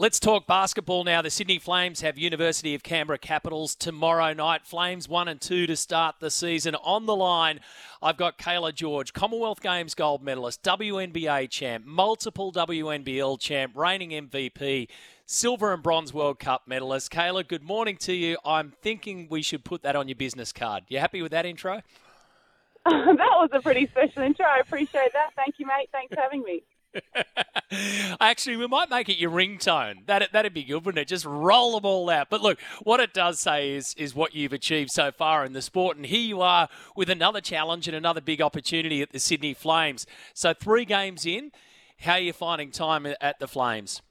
Let's talk basketball now. The Sydney Flames have University of Canberra Capitals tomorrow night. Flames 1 and 2 to start the season. On the line, I've got Cayla George, Commonwealth Games gold medalist, WNBA champ, multiple WNBL champ, reigning MVP, silver and bronze World Cup medalist. Cayla, good morning to you. I'm thinking we should put that on your business card. You happy with that intro? that was a pretty special intro. I appreciate that. Thank you, mate. Thanks for having me. Actually, we might make it your ringtone. That that'd be good, wouldn't it? Just roll them all out. But look, what it does say is is what you've achieved so far in the sport, and here you are with another challenge and another big opportunity at the Sydney Flames. So three games in, how are you finding time at the Flames?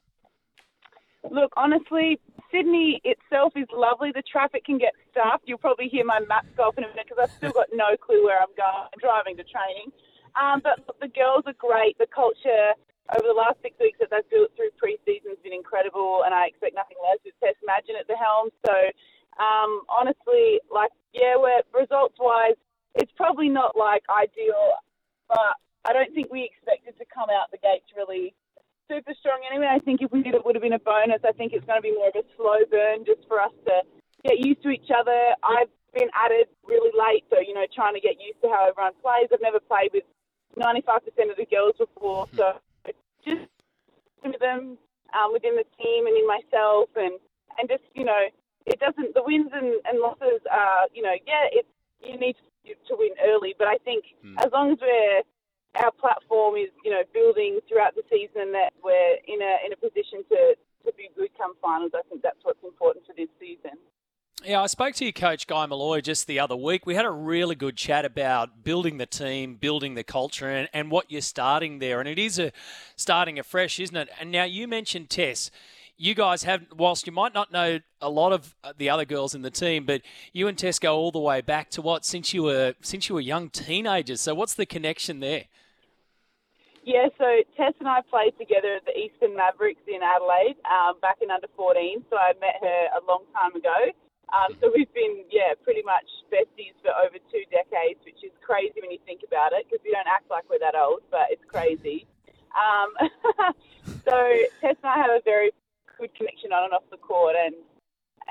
Look, honestly, Sydney itself is lovely. The traffic can get stuffed. You'll probably hear my maps go off in a minute because I've still got no clue where I'm going. I'm driving to training. Um, but the girls are great. The culture over the last six weeks that they've built through pre-season has been incredible, and I expect nothing less with Tess Madgen at the helm. So, um, honestly, like, yeah, we're results-wise, it's probably not like ideal, but I don't think we expected to come out the gates really super strong anyway. I think if we did, it would have been a bonus. I think it's going to be more of a slow burn just for us to get used to each other. I've been added really late, so you know, trying to get used to how everyone plays. I've never played with 95% of the girls were before, so just with them um, within the team and in myself, and and just you know, it doesn't the wins and, and losses are you know yeah it's you need to, to win early, but I think mm. as long as we're our platform is you know building throughout the season that we're in a in a position to to be good come finals. I think that's what's important for this season. Yeah, I spoke to your coach, Guy Molloy, just the other week. We had a really good chat about building the team, building the culture, and, and what you're starting there. And it is a starting afresh, isn't it? And now you mentioned Tess. You guys have, whilst you might not know a lot of the other girls in the team, but you and Tess go all the way back to what since you were since you were young teenagers. So what's the connection there? Yeah, so Tess and I played together at the Eastern Mavericks in Adelaide um, back in under 14. So I met her a long time ago. Um, so we've been, yeah, pretty much besties for over two decades, which is crazy when you think about it because we don't act like we're that old, but it's crazy. Um, so Tess and I have a very good connection on and off the court, and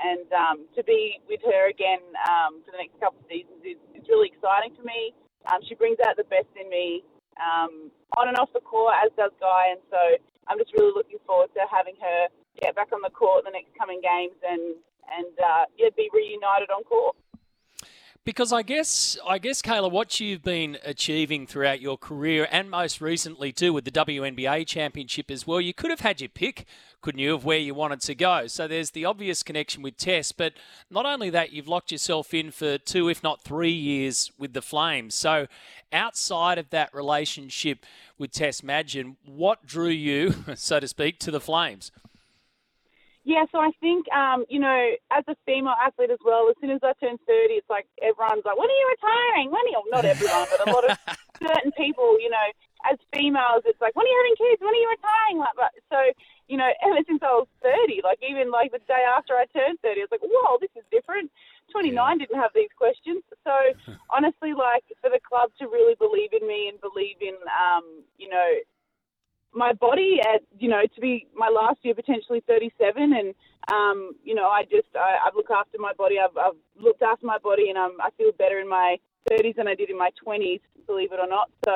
and um, to be with her again um, for the next couple of seasons is, is really exciting for me. Um, she brings out the best in me um, on and off the court, as does Guy, and so I'm just really looking forward to having her get back on the court in the next coming games and and uh, yeah, be reunited on court. Because I guess, I guess, Cayla, what you've been achieving throughout your career, and most recently too with the WNBA Championship as well, you could have had your pick, couldn't you, of where you wanted to go? So there's the obvious connection with Tess, but not only that, you've locked yourself in for two, if not three years with the Flames. So outside of that relationship with Tess Madgen, what drew you, so to speak, to the Flames? Yeah, so I think, um, you know, as a female athlete as well, as soon as I turn 30, it's like everyone's like, when are you retiring? When are you, not everyone, but a lot of certain people, you know, as females, it's like, when are you having kids? When are you retiring? Like, but, so, you know, ever since I was 30, like even like the day after I turned 30, I was like, whoa, this is different. 29 didn't have these questions. So honestly, like for the club to really believe in me and believe in, um, you know, my body at you know to be my last year potentially 37 and um, you know I just I, I've looked after my body. I've, I've looked after my body and I'm, I feel better in my 30s than I did in my 20s believe it or not. So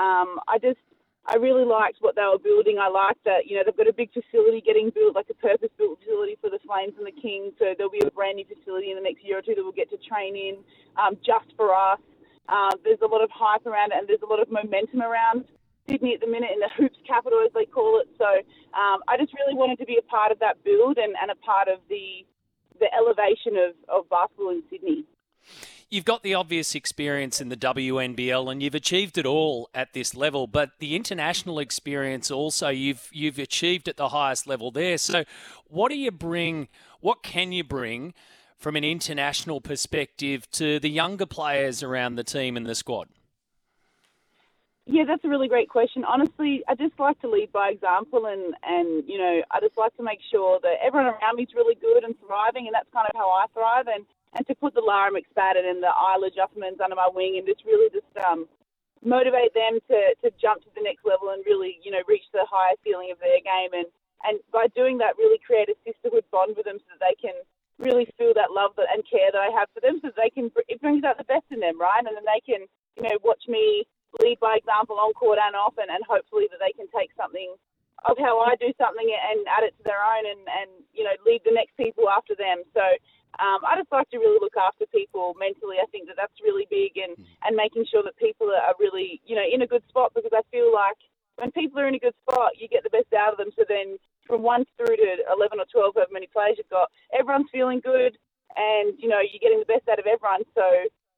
um, I just I really liked what they were building. I liked that you know they've got a big facility getting built like a purpose built facility for the Flames and the Kings. So there'll be a brand new facility in the next year or two that we'll get to train in um, just for us. Uh, there's a lot of hype around it and there's a lot of momentum around Sydney at the minute in the hoops capital, as they call it. So um, I just really wanted to be a part of that build and, and a part of the the elevation of, of basketball in Sydney. You've got the obvious experience in the WNBL and you've achieved it all at this level, but the international experience also you've you've achieved at the highest level there. So what do you bring what can you bring from an international perspective to the younger players around the team and the squad? Yeah, that's a really great question. Honestly, I just like to lead by example, and and you know, I just like to make sure that everyone around me is really good and thriving, and that's kind of how I thrive. And and to put the Lara McSpadden and the Isla Juffermans under my wing, and just really just um, motivate them to to jump to the next level and really you know reach the higher ceiling of their game. And and by doing that, really create a sisterhood bond with them so that they can really feel that love that, and care that I have for them, so that they can it brings out the best in them, right? And then they can you know watch me lead by example on court and off, and, and hopefully that they can take something of how I do something and add it to their own, and and you know lead the next people after them. So. Um, I just like to really look after people mentally. I think that that's really big, and, and making sure that people are really, you know, in a good spot because I feel like when people are in a good spot, you get the best out of them. So then from one through to 11 or 12, however many players you've got, everyone's feeling good and, you know, you're getting the best out of everyone. So,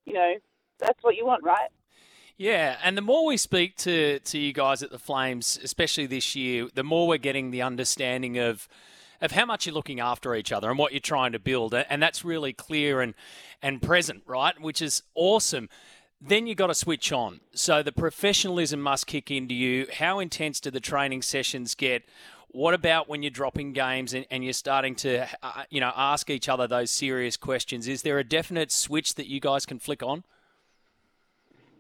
you know, that's what you want, right? Yeah, and the more we speak to, to you guys at the Flames, especially this year, the more we're getting the understanding of of how much you're looking after each other and what you're trying to build, and that's really clear and and present, right? Which is awesome. Then you got to switch on. So the professionalism must kick into you. How intense do the training sessions get? What about when you're dropping games and, and you're starting to, uh, you know, ask each other those serious questions? Is there a definite switch that you guys can flick on?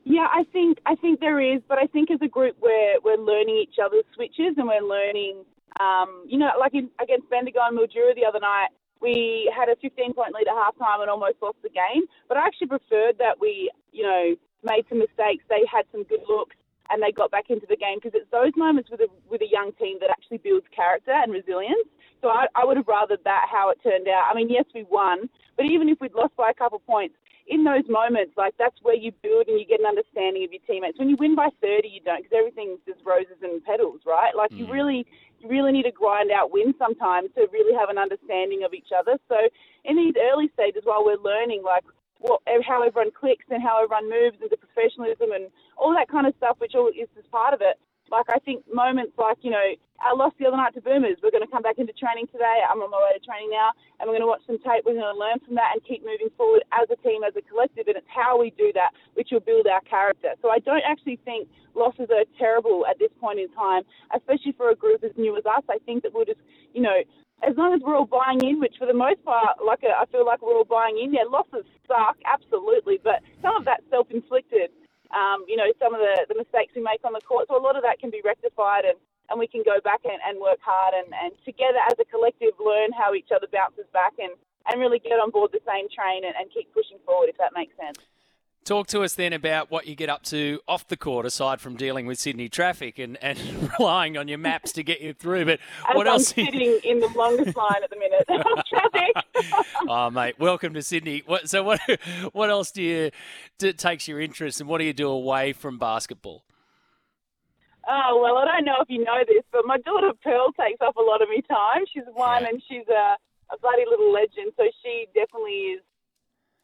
Yeah, I think I think there is, but I think as a group we're we're learning each other's switches and we're learning. Um, you know, like in, against Bendigo and Mildura the other night, we had a 15 point lead at halftime and almost lost the game. But I actually preferred that we, you know, made some mistakes. They had some good looks and they got back into the game because it's those moments with a with a young team that actually builds character and resilience. So I, I would have rathered that how it turned out. I mean, yes, we won, but even if we'd lost by a couple points, in those moments, like that's where you build and you get an understanding of your teammates. When you win by 30, you don't because everything's just roses and petals, right? Like mm. you really, you really need to grind out wins sometimes to really have an understanding of each other. So in these early stages, while we're learning, like what, how everyone clicks and how everyone moves and the professionalism and all that kind of stuff, which all is just part of it. Like I think moments like you know our loss the other night to Boomers. We're going to come back into training today. I'm on my way to training now, and we're going to watch some tape. We're going to learn from that and keep moving forward as a team, as a collective. And it's how we do that which will build our character. So I don't actually think losses are terrible at this point in time, especially for a group as new as us. I think that we'll just you know as long as we're all buying in, which for the most part, like I feel like we're all buying in. Yeah, losses suck, absolutely, but some of that's self-inflicted. Um, you know, some of the, the mistakes we make on the court, so a lot of that can be rectified, and, and we can go back and, and work hard, and, and together as a collective learn how each other bounces back, and, and really get on board the same train and, and keep pushing forward, if that makes sense. Talk to us then about what you get up to off the court, aside from dealing with Sydney traffic and, and relying on your maps to get you through. But As what I'm else? sitting in the longest line at the minute traffic. oh, mate, welcome to Sydney. What, so, what what else do you do, takes your interest, and what do you do away from basketball? Oh well, I don't know if you know this, but my daughter Pearl takes up a lot of my time. She's one, and she's a, a bloody little legend. So she definitely is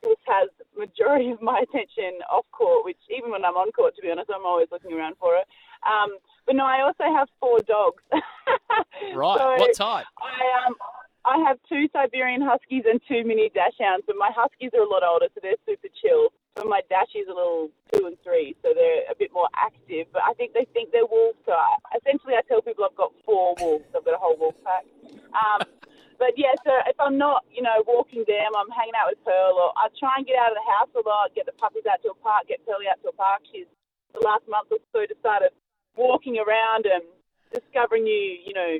just has majority of my attention off court, which even when I'm on court, to be honest, I'm always looking around for her. Um, but no, I also have four dogs. right. So what type? I um, I have two Siberian Huskies and two mini Dachshunds, but my Huskies are a lot older, so they're super chill. But my Dashies are a little two and three, so they're a bit more active. But I think they think they're wolves. So I, essentially, I tell people I've got four wolves. I've got a whole wolf pack. Um, but yeah, so if I'm not, you know, walking them, I'm hanging out with Pearl, or I try and get out of the house a lot, get the puppies out to a park, get Pearly out to a park. She's the last month or so just started walking around and discovering new, you know,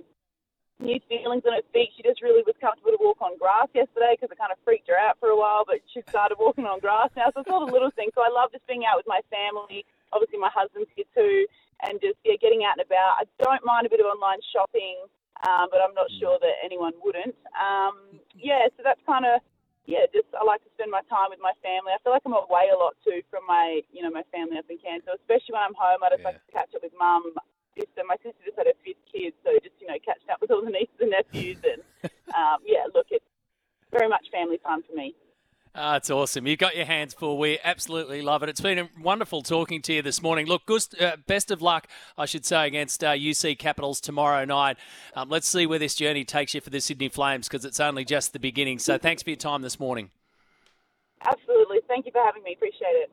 new feelings on her feet. She just really was comfortable to walk on grass yesterday because it kind of freaked her out for a while, but she started walking on grass now. So it's all the little things. So I love just being out with my family. Obviously, my husband's here too, and just yeah, getting out and about. I don't mind a bit of online shopping um, but I'm not mm. sure that anyone wouldn't. Um, yeah, so that's kind of yeah. Just I like to spend my time with my family. I feel like I'm away a lot too from my you know my family up in Cairns. So especially when I'm home, I just yeah. like to catch up with mum. Sister, my sister just had her fifth kid, so just you know catching up with all the nieces and nephews, and um, yeah, look, it's very much family time for me. Ah, it's awesome. You've got your hands full. We absolutely love it. It's been wonderful talking to you this morning. Look, uh, best of luck, I should say, against uh, UC Capitals tomorrow night. Um, let's see where this journey takes you for the Sydney Flames because it's only just the beginning. So thanks for your time this morning. Absolutely. Thank you for having me. Appreciate it.